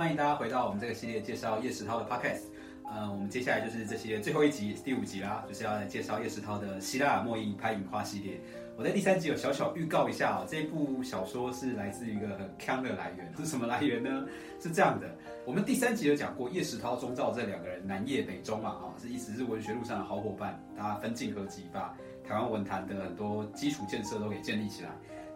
欢迎大家回到我们这个系列介绍叶石涛的 podcast。呃，我们接下来就是这些最后一集第五集啦，就是要来介绍叶石涛的希腊雅莫伊拍影花系列。我在第三集有小小预告一下哦，这部小说是来自一个很康的来源，是什么来源呢？是这样的，我们第三集有讲过叶石涛、钟兆这两个人南叶北中嘛，啊，是一直是文学路上的好伙伴，大家分进合集，把台湾文坛的很多基础建设都给建立起来。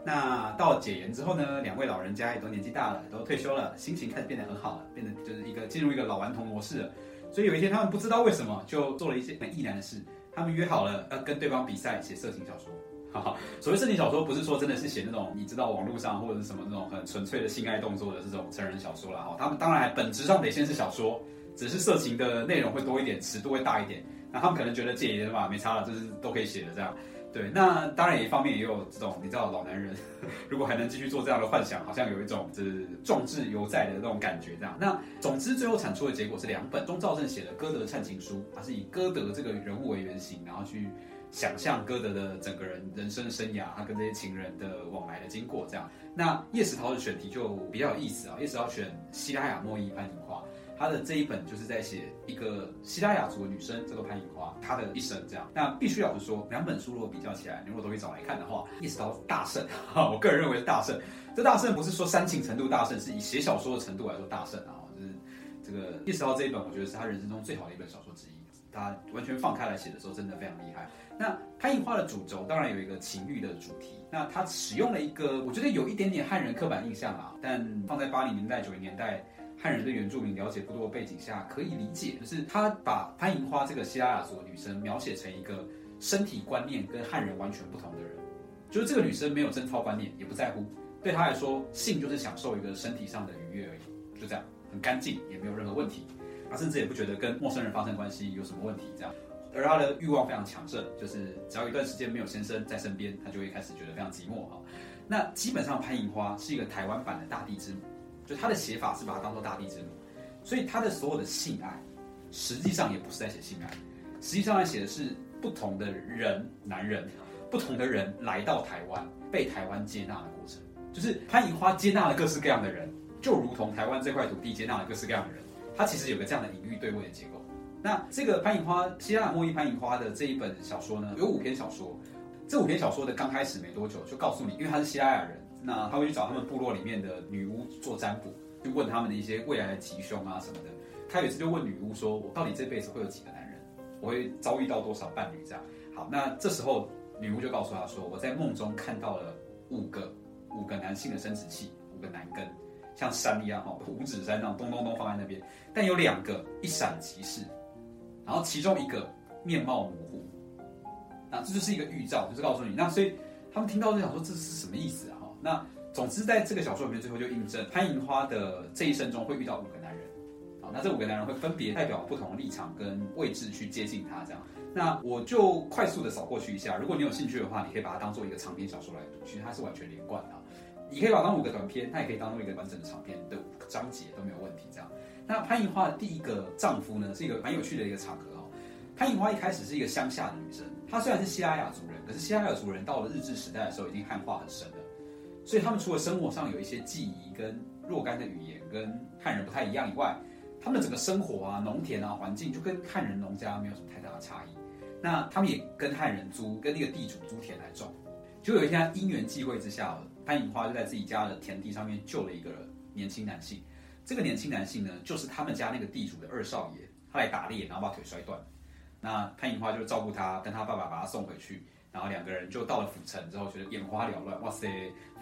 那到解严之后呢，两位老人家也都年纪大了，都退休了，心情开始变得很好了，变得就是一个进入一个老顽童模式了。所以有一天，他们不知道为什么就做了一些很意难的事，他们约好了要跟对方比赛写色情小说。哈哈，所谓色情小说，不是说真的是写那种你知道网络上或者是什么那种很纯粹的性爱动作的这种成人小说了哈。他们当然本质上得先是小说，只是色情的内容会多一点，尺度会大一点。那他们可能觉得戒严嘛，没差了，就是都可以写的这样。对，那当然一方面也有这种你知道老男人，如果还能继续做这样的幻想，好像有一种就是壮志犹在的那种感觉这样。那总之最后产出的结果是两本钟兆正写的《歌德忏情书》，他是以歌德这个人物为原型，然后去想象歌德的整个人人生生涯，他跟这些情人的往来的经过这样。那叶石涛的选题就比较有意思啊，叶石涛选希拉雅莫伊潘景花。他的这一本就是在写一个希腊雅族的女生，这个潘颖花，她的一生这样。那必须要说，两本书如果比较起来，你如果都可以找来看的话，叶石涛大胜。我个人认为是大胜。这大胜不是说煽情程度大胜，是以写小说的程度来说大胜啊。就是这个叶石涛这一本，我觉得是他人生中最好的一本小说之一。他完全放开来写的时候，真的非常厉害。那潘颖花的主轴当然有一个情欲的主题，那他使用了一个我觉得有一点点汉人刻板印象啊，但放在八零年代、九零年代。汉人对原住民了解不多的背景下，可以理解，就是他把潘银花这个希腊雅族的女生描写成一个身体观念跟汉人完全不同的人，就是这个女生没有贞操观念，也不在乎，对她来说，性就是享受一个身体上的愉悦而已，就这样，很干净，也没有任何问题，她甚至也不觉得跟陌生人发生关系有什么问题，这样，而她的欲望非常强盛，就是只要一段时间没有先生在身边，她就会开始觉得非常寂寞哈。那基本上潘银花是一个台湾版的大地之母。就他的写法是把它当做大地之母，所以他的所有的性爱，实际上也不是在写性爱，实际上在写的是不同的人，男人，不同的人来到台湾，被台湾接纳的过程。就是潘银花接纳了各式各样的人，就如同台湾这块土地接纳了各式各样的人。它其实有个这样的隐喻对位的结构。那这个潘银花希腊莫伊潘银花的这一本小说呢，有五篇小说，这五篇小说的刚开始没多久就告诉你，因为他是希腊雅人。那他会去找他们部落里面的女巫做占卜，就问他们的一些未来的吉凶啊什么的。他有一次就问女巫说：“我到底这辈子会有几个男人？我会遭遇到多少伴侣？”这样。好，那这时候女巫就告诉他说：“我在梦中看到了五个五个男性的生殖器，五个男根，像山一样哈，五指山这样咚咚咚放在那边。但有两个一闪即逝，然后其中一个面貌模糊。那这就是一个预兆，就是告诉你。那所以他们听到就想说这是什么意思啊？”那总之，在这个小说里面，最后就印证潘银花的这一生中会遇到五个男人，好，那这五个男人会分别代表不同的立场跟位置去接近他，这样。那我就快速的扫过去一下，如果你有兴趣的话，你可以把它当做一个长篇小说来读，其实它是完全连贯的。你可以把它当五个短篇，它也可以当做一个完整的长篇的五个章节都没有问题。这样。那潘银花的第一个丈夫呢，是一个蛮有趣的一个场合哦。潘银花一开始是一个乡下的女生，她虽然是西拉雅族人，可是西拉雅族人到了日治时代的时候，已经汉化很深了。所以他们除了生活上有一些记忆跟若干的语言跟汉人不太一样以外，他们的整个生活啊、农田啊、环境就跟汉人农家没有什么太大的差异。那他们也跟汉人租，跟那个地主租田来种。就有一天因缘际会之下，潘颖花就在自己家的田地上面救了一个年轻男性。这个年轻男性呢，就是他们家那个地主的二少爷，他来打猎，然后把腿摔断。那潘颖花就照顾他，跟他爸爸把他送回去。然后两个人就到了府城之后，觉得眼花缭乱。哇塞，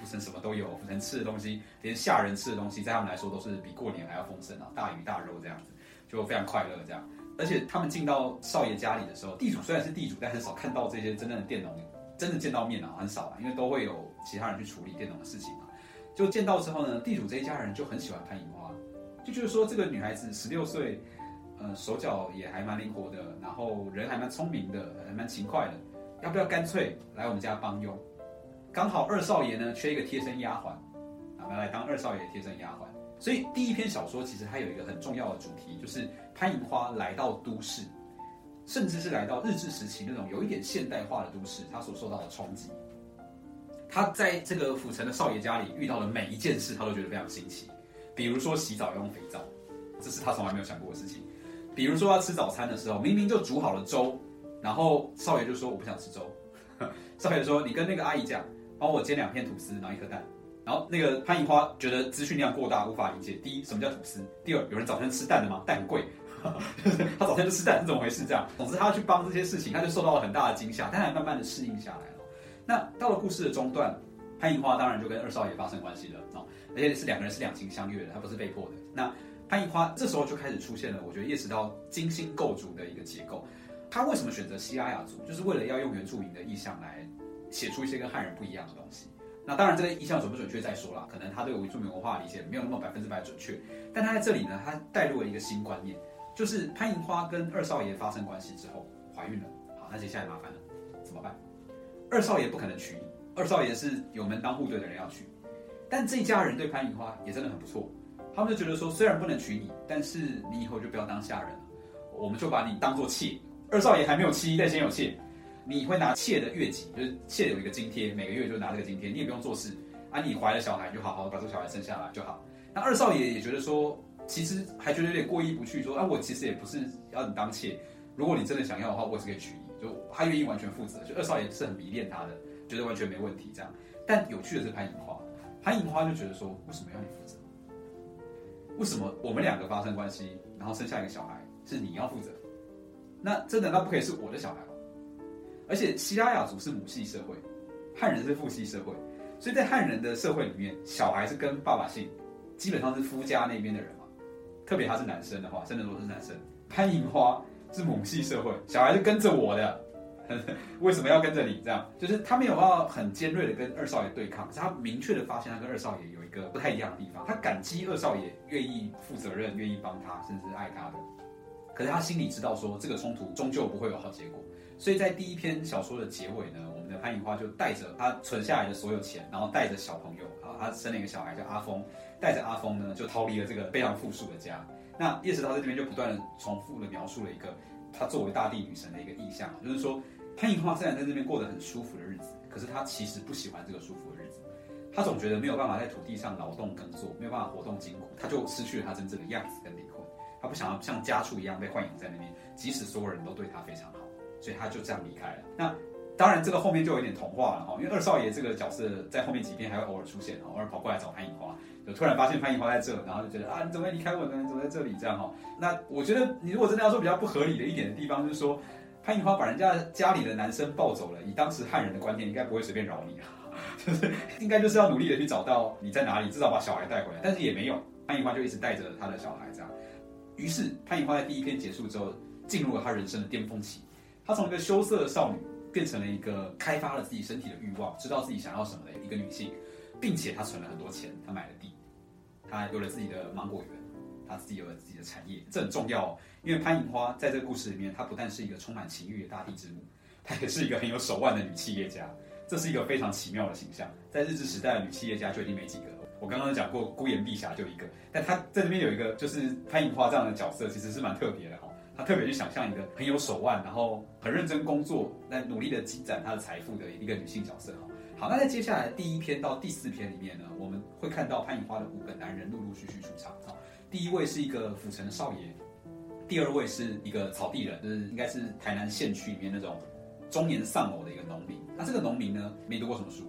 府城什么都有，府城吃的东西，连下人吃的东西，在他们来说都是比过年还要丰盛啊，大鱼大肉这样子，就非常快乐这样。而且他们进到少爷家里的时候，地主虽然是地主，但很少看到这些真正的佃农，真的见到面啊，很少啊，因为都会有其他人去处理佃农的事情嘛。就见到之后呢，地主这一家人就很喜欢潘银花，就觉得说这个女孩子十六岁，呃，手脚也还蛮灵活的，然后人还蛮聪明的，还蛮勤快的。要不要干脆来我们家帮佣？刚好二少爷呢缺一个贴身丫鬟，啊，要来当二少爷贴身丫鬟。所以第一篇小说其实它有一个很重要的主题，就是潘银花来到都市，甚至是来到日治时期那种有一点现代化的都市，他所受到的冲击。他在这个府城的少爷家里遇到的每一件事，他都觉得非常新奇。比如说洗澡要用肥皂，这是他从来没有想过的事情。比如说要吃早餐的时候，明明就煮好了粥，然后少爷就说我不想吃粥。少爷说你跟那个阿姨讲，帮我煎两片吐司，然后一颗蛋。然后那个潘银花觉得资讯量过大，无法理解。第一，什么叫吐司？第二，有人早餐吃蛋的吗？蛋很贵，他早餐就吃蛋是怎么回事？这样，总之他要去帮这些事情，他就受到了很大的惊吓，但还慢慢的适应下来了。那到了故事的中段，潘银花当然就跟二少爷发生关系了哦，而且是两个人是两情相悦的，他不是被迫的。那潘银花这时候就开始出现了，我觉得叶石涛精心构筑的一个结构。他为什么选择西拉雅族，就是为了要用原住民的意象来写出一些跟汉人不一样的东西。那当然，这个意象准不准确再说了，可能他对原住民文化理解没有那么百分之百准确。但他在这里呢，他带入了一个新观念，就是潘银花跟二少爷发生关系之后怀孕了。好，那接下来麻烦了，怎么办？二少爷不可能娶你，二少爷是有门当户对的人要娶。但这一家人对潘银花也真的很不错，他们就觉得说，虽然不能娶你，但是你以后就不要当下人了，我们就把你当做妾。二少爷还没有妻，但先有妾。你会拿妾的月给，就是妾有一个津贴，每个月就拿这个津贴，你也不用做事啊。你怀了小孩，就好好把这个小孩生下来就好。那二少爷也觉得说，其实还觉得有点过意不去，说啊，我其实也不是要你当妾，如果你真的想要的话，我也是可以娶你，就他愿意完全负责。就二少爷是很迷恋他的，觉得完全没问题这样。但有趣的是潘银花，潘银花就觉得说，为什么要你负责？为什么我们两个发生关系，然后生下一个小孩是你要负责？那这难道不可以是我的小孩吗？而且西拉雅族是母系社会，汉人是父系社会，所以在汉人的社会里面，小孩是跟爸爸姓，基本上是夫家那边的人嘛。特别他是男生的话，真的如果是男生，潘银花是母系社会，小孩是跟着我的，为什么要跟着你？这样就是他没有要很尖锐的跟二少爷对抗，是他明确的发现他跟二少爷有一个不太一样的地方，他感激二少爷愿意负责任，愿意帮他，甚至爱他的。可是他心里知道说，这个冲突终究不会有好结果。所以在第一篇小说的结尾呢，我们的潘银花就带着他存下来的所有钱，然后带着小朋友啊，他生了一个小孩叫阿峰，带着阿峰呢就逃离了这个非常富庶的家。那叶石涛在这边就不断的重复的描述了一个他作为大地女神的一个意象，就是说潘银花虽然在这边过得很舒服的日子，可是他其实不喜欢这个舒服的日子，他总觉得没有办法在土地上劳动耕作，没有办法活动筋骨，他就失去了他真正的样子跟灵魂，他不想要像家畜一样被豢养在那边，即使所有人都对他非常好。所以他就这样离开了。那当然，这个后面就有点童话了哈，因为二少爷这个角色在后面几篇还会偶尔出现，偶尔跑过来找潘银花，就突然发现潘银花在这，然后就觉得啊，你怎么离开我呢？你怎么在这里？这样哈。那我觉得，你如果真的要说比较不合理的一点的地方，就是说潘银花把人家家里的男生抱走了，以当时汉人的观念，应该不会随便饶你啊，就是应该就是要努力的去找到你在哪里，至少把小孩带回来。但是也没有，潘银花就一直带着他的小孩这样。于是潘银花在第一篇结束之后，进入了她人生的巅峰期。她从一个羞涩的少女变成了一个开发了自己身体的欲望，知道自己想要什么的一个女性，并且她存了很多钱，她买了地，她有了自己的芒果园，她自己有了自己的产业，这很重要哦。因为潘银花在这个故事里面，她不但是一个充满情欲的大地之母，她也是一个很有手腕的女企业家，这是一个非常奇妙的形象。在日治时代的女企业家就已经没几个了。我刚刚讲过孤言碧霞就一个，但她在这边有一个就是潘银花这样的角色，其实是蛮特别的哈。他特别去想象一个很有手腕，然后很认真工作，在努力的积攒他的财富的一个女性角色哈。好，那在接下来第一篇到第四篇里面呢，我们会看到潘银花的五个男人陆陆续续出场啊。第一位是一个府城少爷，第二位是一个草地人，就是应该是台南县区里面那种中年丧偶的一个农民。那这个农民呢，没读过什么书，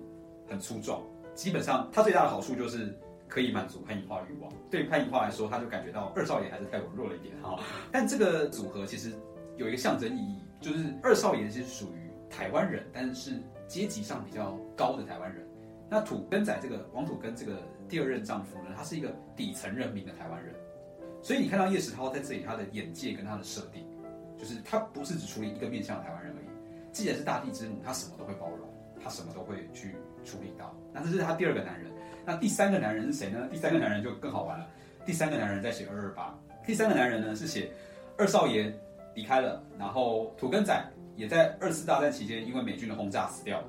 很粗壮，基本上他最大的好处就是。可以满足潘银花欲望。对于潘银花来说，他就感觉到二少爷还是太软弱了一点哈。但这个组合其实有一个象征意义，就是二少爷是属于台湾人，但是阶级上比较高的台湾人。那土根仔这个王土根这个第二任丈夫呢，他是一个底层人民的台湾人。所以你看到叶石涛在这里，他的眼界跟他的设定，就是他不是只处理一个面向台湾人而已。既然是大地之母，他什么都会包容，他什么都会去处理到。那这是他第二个男人。那第三个男人是谁呢？第三个男人就更好玩了。第三个男人在写二二八。第三个男人呢是写二少爷离开了，然后土根仔也在二次大战期间因为美军的轰炸死掉了，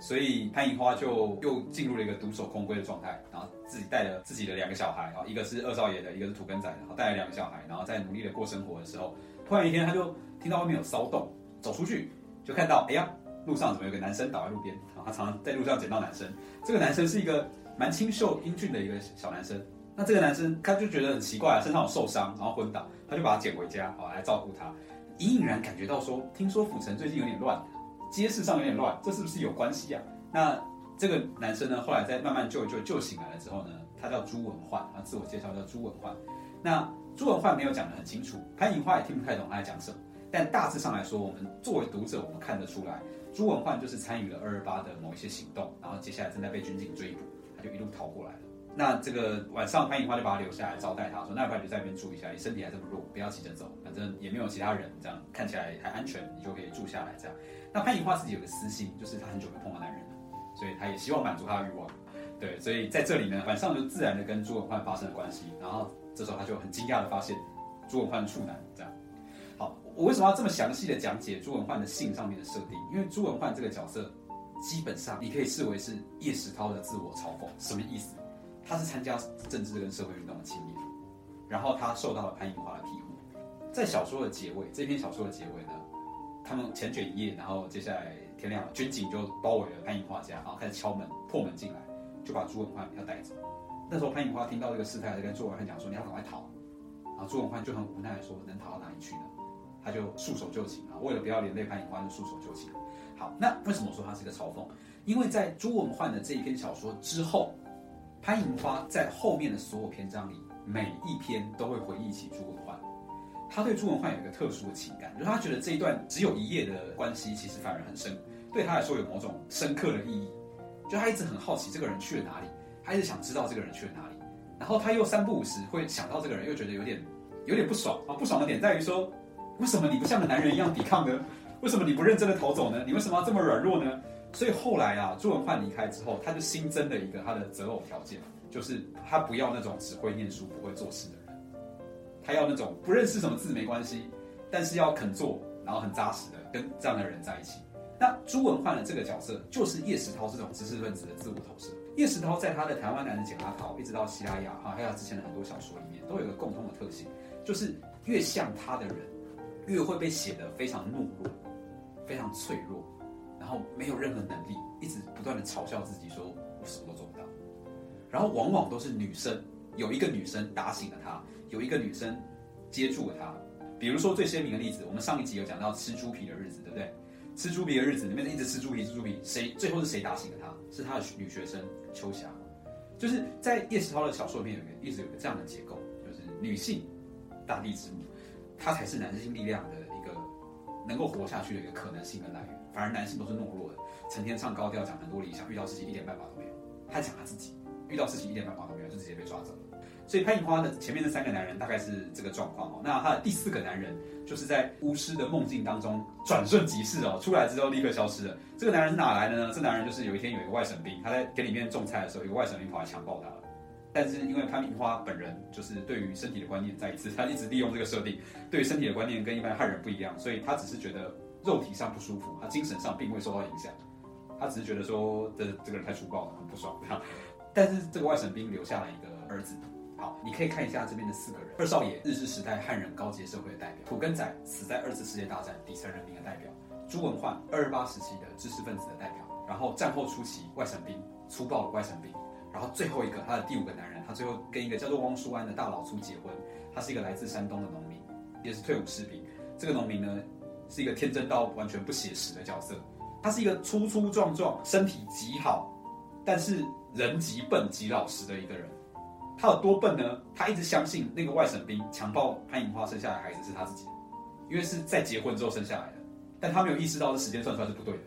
所以潘银花就又进入了一个独守空闺的状态，然后自己带着自己的两个小孩啊，一个是二少爷的，一个是土根仔的，然后带了两个小孩，然后在努力的过生活的时候，突然一天他就听到外面有骚动，走出去就看到，哎呀，路上怎么有个男生倒在路边？啊，他常常在路上捡到男生，这个男生是一个。蛮清秀英俊的一个小男生，那这个男生他就觉得很奇怪，身上有受伤，然后昏倒，他就把他捡回家，好来照顾他。隐隐然感觉到说，听说府城最近有点乱，街市上有点乱，这是不是有关系啊？那这个男生呢，后来在慢慢救一救救醒来了之后呢，他叫朱文焕，他自我介绍叫朱文焕。那朱文焕没有讲得很清楚，潘银花也听不太懂他在讲什么。但大致上来说，我们作为读者，我们看得出来，朱文焕就是参与了二二八的某一些行动，然后接下来正在被军警追捕，他就一路逃过来了。那这个晚上，潘银花就把他留下来招待他，说：“那不然你就在那边住一下，你身体还这么弱，不要急着走，反正也没有其他人，这样看起来还安全，你就可以住下来。”这样。那潘银花自己有个私心，就是他很久没碰到男人了，所以他也希望满足他的欲望。对，所以在这里呢，晚上就自然的跟朱文焕发生了关系。然后这时候他就很惊讶的发现，朱文焕处男。这样。我为什么要这么详细的讲解朱文焕的性上面的设定？因为朱文焕这个角色，基本上你可以视为是叶石涛的自我嘲讽。什么意思？他是参加政治跟社会运动的青年，然后他受到了潘银花的庇护。在小说的结尾，这篇小说的结尾呢，他们缱绻一夜，然后接下来天亮了，军警就包围了潘银花家，然后开始敲门破门进来，就把朱文焕要带走。那时候潘银花听到这个事态，就跟朱文焕讲说：“你要赶快逃。”然后朱文焕就很无奈的说：“能逃到哪里去呢？”他就束手就擒啊，为了不要连累潘银花，就束手就擒。好，那为什么说他是一个嘲讽？因为在朱文焕的这一篇小说之后。潘银花在后面的所有篇章里，每一篇都会回忆起朱文焕。他对朱文焕有一个特殊的情感，就是他觉得这一段只有一页的关系，其实反而很深，对他来说有某种深刻的意义。就他一直很好奇这个人去了哪里，他一直想知道这个人去了哪里。然后他又三不五时会想到这个人，又觉得有点有点不爽啊！不爽的点在于说，为什么你不像个男人一样抵抗呢？为什么你不认真的逃走呢？你为什么要这么软弱呢？所以后来啊，朱文焕离开之后，他就新增了一个他的择偶条件，就是他不要那种只会念书不会做事的人，他要那种不认识什么字没关系，但是要肯做，然后很扎实的跟这样的人在一起。那朱文焕的这个角色就是叶石涛这种知识分子的自我投射。叶石涛在他的《台湾男人简阿桃》一直到《希拉雅》哈，还有他之前的很多小说里面，都有一个共通的特性，就是越像他的人，越会被写得非常懦弱，非常脆弱。然后没有任何能力，一直不断的嘲笑自己，说我什么都做不到。然后往往都是女生，有一个女生打醒了他，有一个女生接住了他。比如说最鲜明的例子，我们上一集有讲到吃猪皮的日子，对不对？吃猪皮的日子里面一直吃猪皮，吃猪皮，谁最后是谁打醒了他？是他的女学生秋霞。就是在叶石涛的小说里面有一个一直有个这样的结构，就是女性大地之母，他才是男性力量的一个能够活下去的一个可能性的来源。反而男性都是懦弱的，成天唱高调，讲很多理想，遇到事情一点办法都没有。他讲他自己遇到事情一点办法都没有，就直接被抓走了。所以潘银花的前面的三个男人大概是这个状况哦。那他的第四个男人就是在巫师的梦境当中转瞬即逝哦，出来之后立刻消失了。这个男人是哪来的呢？这男人就是有一天有一个外省兵，他在田里面种菜的时候，有个外省兵跑来强暴他。但是因为潘明花本人就是对于身体的观念，再一次 他一直利用这个设定，对于身体的观念跟一般汉人不一样，所以他只是觉得。肉体上不舒服，他精神上并未受到影响，他只是觉得说这这个人太粗暴了，很不爽。但是这个外省兵留下了一个儿子。好，你可以看一下这边的四个人：二少爷，日治时代汉人高阶社会的代表；土根仔，死在二次世界大战底层人民的代表；朱文焕，二二八时期的知识分子的代表；然后战后初期外省兵，粗暴的外省兵；然后最后一个他的第五个男人，他最后跟一个叫做汪书安的大老粗结婚，他是一个来自山东的农民，也是退伍士兵。这个农民呢？是一个天真到完全不写实的角色，他是一个粗粗壮壮、身体极好，但是人极笨极老实的一个人。他有多笨呢？他一直相信那个外省兵强暴潘银花生下来孩子是他自己的，因为是在结婚之后生下来的。但他没有意识到这时间算出来是不对的，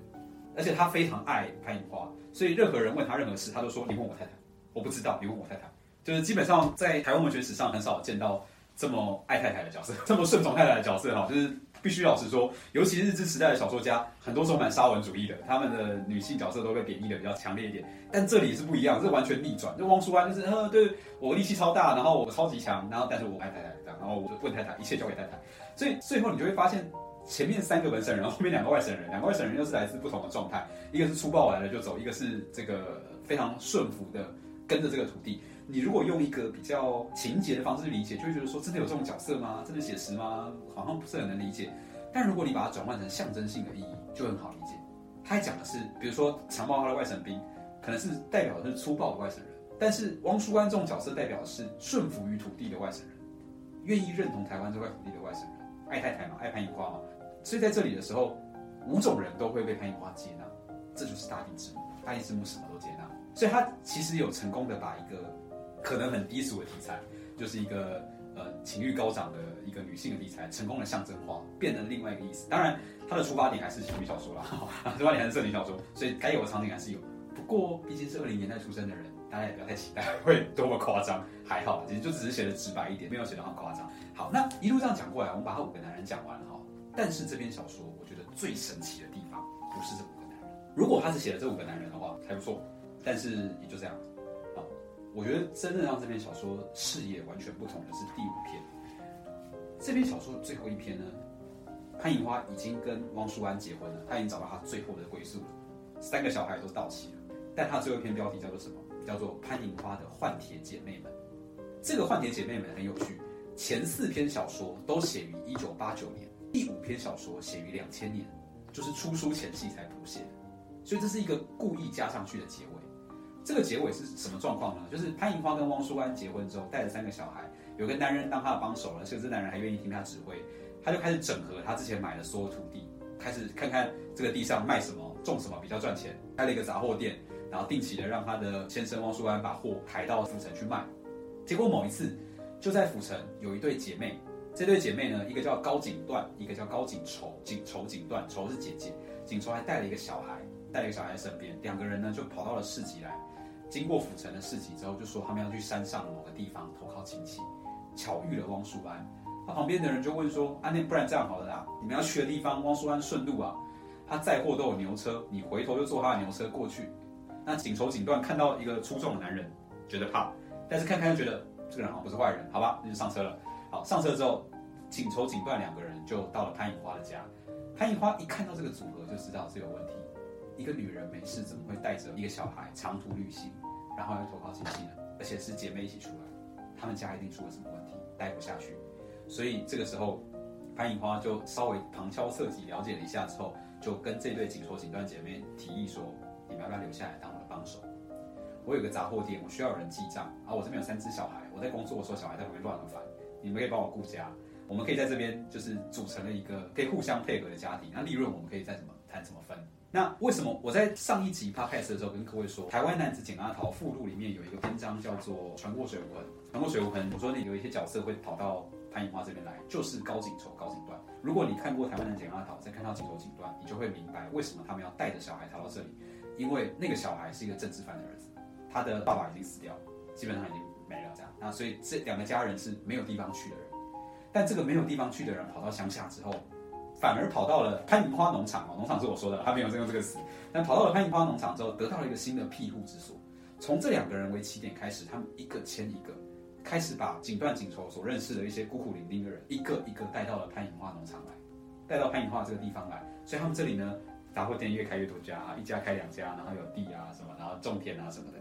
而且他非常爱潘银花，所以任何人问他任何事，他都说你问我太太，我不知道，你问我太太。就是基本上在台湾文学史上很少见到这么爱太太的角色，这么顺从太太的角色哈，就是。必须老实说，尤其日治时代的小说家，很多时候蛮沙文主义的，他们的女性角色都被贬义的比较强烈一点。但这里是不一样，这完全逆转。就汪淑安就是，呃，对我力气超大，然后我超级强，然后但是我爱太太，这样，然后我就问太太，一切交给太太。所以最后你就会发现，前面三个本省人，后面两个外省人，两个外省人又是来自不同的状态，一个是粗暴来了就走，一个是这个非常顺服的跟着这个土地。你如果用一个比较情节的方式去理解，就会觉得说，真的有这种角色吗？真的写实吗？好像不是很能理解。但如果你把它转换成象征性的意义，就很好理解。他讲的是，比如说强暴他的外省兵，可能是代表的是粗暴的外省人，但是汪淑安这种角色代表的是顺服于土地的外省人，愿意认同台湾这块土地的外省人，爱太太嘛，爱潘颖花嘛。所以在这里的时候，五种人都会被潘颖花接纳，这就是大地之母。大地之母什么都接纳，所以他其实有成功的把一个可能很低俗的题材，就是一个呃情欲高涨的一个女性的题材，成功的象征化，变成另外一个意思。当然，它的出发点还是情欲小说啦，出发点还是色情小说，所以该有的场景还是有。不过毕竟是二零年代出生的人，大家也不要太期待会多么夸张，还好，其实就只是写的直白一点，没有写的很夸张。好，那一路这样讲过来，我们把他五个男人讲完哈。但是这篇小说，我觉得最神奇的地方不是这五个男人。如果他是写了这五个男人的话，还不错。但是也就这样，好，我觉得真正让这篇小说视野完全不同的是第五篇。这篇小说最后一篇呢，潘颖花已经跟汪淑安结婚了，她已经找到她最后的归宿了，三个小孩都到齐了。但她最后一篇标题叫做什么？叫做潘颖花的换帖姐妹们。这个换帖姐妹们很有趣，前四篇小说都写于一九八九年，第五篇小说写于两千年，就是出书前夕才谱写，所以这是一个故意加上去的结尾。这个结尾是什么状况呢？就是潘银花跟汪淑安结婚之后，带着三个小孩，有个男人当他的帮手了，甚至这男人还愿意听他指挥，他就开始整合他之前买的所有土地，开始看看这个地上卖什么、种什么比较赚钱，开了一个杂货店，然后定期的让他的先生汪淑安把货抬到府城去卖。结果某一次，就在府城有一对姐妹，这对姐妹呢，一个叫高锦缎，一个叫高锦绸，锦绸锦缎，绸是姐姐，锦绸还带了一个小孩，带了一个小孩身边，两个人呢就跑到了市集来。经过府城的市集之后，就说他们要去山上某个地方投靠亲戚，巧遇了汪淑安。他旁边的人就问说：“啊，那不然这样好了啦，你们要去的地方，汪淑安顺路啊，他载货都有牛车，你回头就坐他的牛车过去。”那锦绸锦缎看到一个粗壮的男人，觉得怕，但是看看又觉得这个人好像不是坏人，好吧，那就上车了。好，上车之后，锦绸锦缎两个人就到了潘颖花的家。潘颖花一看到这个组合，就知道是有问题。一个女人没事怎么会带着一个小孩长途旅行，然后要投靠亲戚呢？而且是姐妹一起出来，他们家一定出了什么问题，待不下去。所以这个时候，潘颖花就稍微旁敲侧击了解了一下之后，就跟这对锦绸锦缎姐妹提议说：“你们要不要留下来当我的帮手？我有个杂货店，我需要有人记账啊。我这边有三只小孩，我在工作的时候小孩在旁边乱了烦，你们可以帮我顾家。我们可以在这边就是组成了一个可以互相配合的家庭。那利润我们可以再怎么谈怎么分。”那为什么我在上一集 podcast 的时候跟各位说，台湾男子简阿桃附录里面有一个篇章叫做《船过水无痕》，船过水无痕，我说那有一些角色会跑到潘颖花这边来，就是高锦绸、高锦缎。如果你看过台湾男子简阿桃，再看到锦绸锦缎，你就会明白为什么他们要带着小孩逃到这里，因为那个小孩是一个政治犯的儿子，他的爸爸已经死掉，基本上已经没了这样。那所以这两个家人是没有地方去的人，但这个没有地方去的人跑到乡下之后。反而跑到了攀银花农场哦，农场是我说的，他没有用这个词。但跑到了攀银花农场之后，得到了一个新的庇护之所。从这两个人为起点开始，他们一个牵一个，开始把锦缎锦绸所认识的一些孤苦伶仃的人，一个一个带到了攀银花农场来，带到攀银花这个地方来。所以他们这里呢，杂货店越开越多家啊，一家开两家，然后有地啊什么，然后种田啊什么的，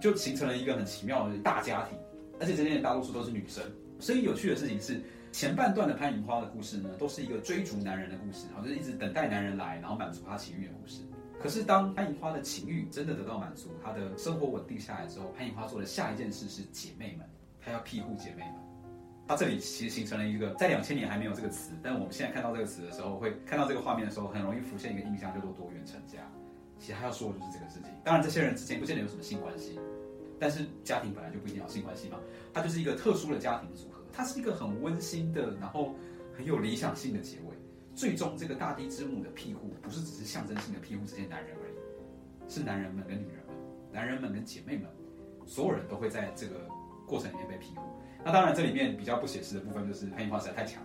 就形成了一个很奇妙的大家庭。而且这边大多数都是女生。所以有趣的事情是。前半段的潘银花的故事呢，都是一个追逐男人的故事，好，就是一直等待男人来，然后满足他情欲的故事。可是当潘银花的情欲真的得到满足，她的生活稳定下来之后，潘银花做的下一件事是姐妹们，她要庇护姐妹们。她这里其实形成了一个，在两千年还没有这个词，但我们现在看到这个词的时候，会看到这个画面的时候，很容易浮现一个印象，叫做多元成家。其实她要说的就是这个事情。当然，这些人之间不见得有什么性关系，但是家庭本来就不一定要性关系嘛，它就是一个特殊的家庭组合。它是一个很温馨的，然后很有理想性的结尾。最终，这个大地之母的庇护不是只是象征性的庇护这些男人而已，是男人们跟女人们、男人们跟姐妹们，所有人都会在这个过程里面被庇护。那当然，这里面比较不写实的部分就是潘英花实在太强，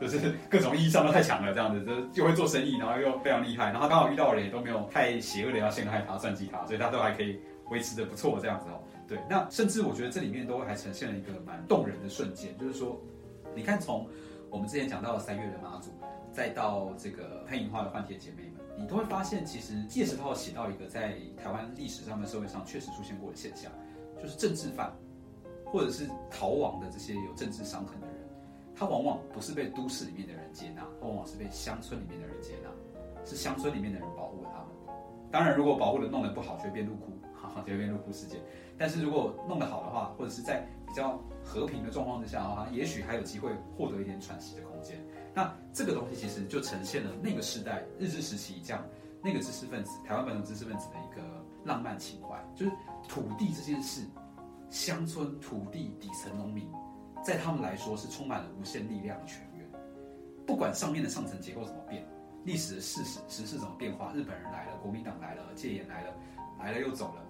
就是各种意义上都太强了，这样子就又会做生意，然后又非常厉害，然后刚好遇到的人也都没有太邪恶的要陷害他、算计他，所以他都还可以维持的不错这样子哦。对，那甚至我觉得这里面都还呈现了一个蛮动人的瞬间，就是说，你看从我们之前讲到三月的妈祖，再到这个黑银花的换帖姐妹们，你都会发现，其实叶石涛写到一个在台湾历史上的社会上确实出现过的现象，就是政治犯或者是逃亡的这些有政治伤痕的人，他往往不是被都市里面的人接纳，往往是被乡村里面的人接纳。是乡村里面的人保护了他们。当然，如果保护的弄得不好，就会变入库，哈哈，就会变入库事件。但是如果弄得好的话，或者是在比较和平的状况之下的话，也许还有机会获得一点喘息的空间。那这个东西其实就呈现了那个时代日治时期这样那个知识分子台湾本土知识分子的一个浪漫情怀，就是土地这件事，乡村土地底层农民，在他们来说是充满了无限力量的泉源。不管上面的上层结构怎么变，历史的事实时事怎么变化，日本人来了，国民党来了，戒严来了，来了又走了，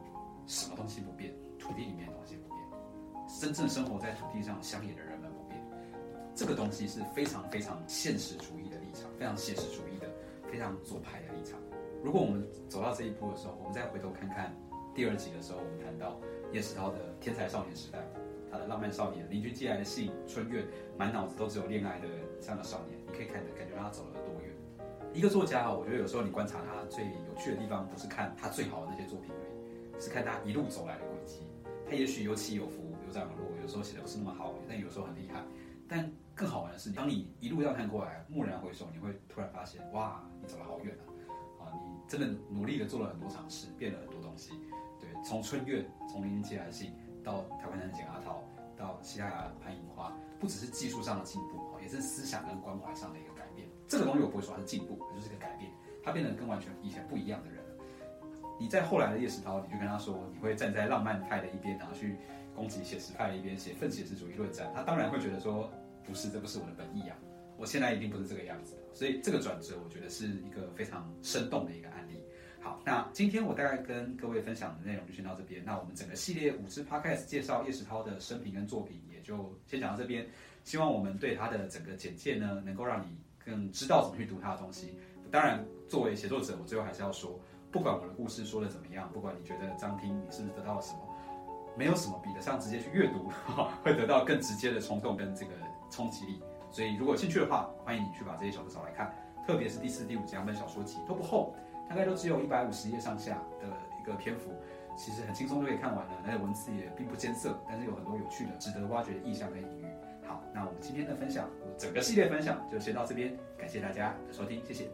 什么东西不变？土地里面的东西不变，真正生活在土地上乡野的人们不变。这个东西是非常非常现实主义的立场，非常现实主义的，非常左派的立场。如果我们走到这一步的时候，我们再回头看看第二集的时候，我们谈到叶石涛的天才少年时代，他的浪漫少年，邻居寄来的信，春月，满脑子都只有恋爱的这样的少年，你可以看得感觉到他走了多。一个作家啊，我觉得有时候你观察他最有趣的地方，不是看他最好的那些作品而已，是看他一路走来的轨迹。他也许有起有伏，有涨有落，有时候写的不是那么好，但有时候很厉害。但更好玩的是，当你一路这样看过来，蓦然回首，你会突然发现，哇，你走了好远啊！啊，你真的努力的做了很多尝试，变了很多东西。对，从春月，从林寄来信，到台湾人捡阿涛，到西雅雅潘樱花，不只是技术上的进步，也是思想跟关怀上的一个改变。这个东西我不会说它是进步，它就是一个改变，他变得跟完全以前不一样的人了。你在后来的叶石涛，你就跟他说，你会站在浪漫派的一边，然后去攻击写实派的一边，写奋写实主义论战，他当然会觉得说。不是，这不是我的本意啊！我现在一定不是这个样子，所以这个转折，我觉得是一个非常生动的一个案例。好，那今天我大概跟各位分享的内容就先到这边。那我们整个系列五支 podcast 介绍叶石涛的生平跟作品，也就先讲到这边。希望我们对他的整个简介呢，能够让你更知道怎么去读他的东西。当然，作为写作者，我最后还是要说，不管我的故事说的怎么样，不管你觉得张听你是不是得到了什么，没有什么比得上直接去阅读，会得到更直接的冲动跟这个。冲击力，所以如果有兴趣的话，欢迎你去把这些小说找来看，特别是第四、第五两本小说集都不厚，大概都只有一百五十页上下的一个篇幅，其实很轻松就可以看完了。而且文字也并不艰涩，但是有很多有趣的、值得挖掘的意象跟隐喻。好，那我们今天的分享，整个系列分享就先到这边，感谢大家的收听，谢谢。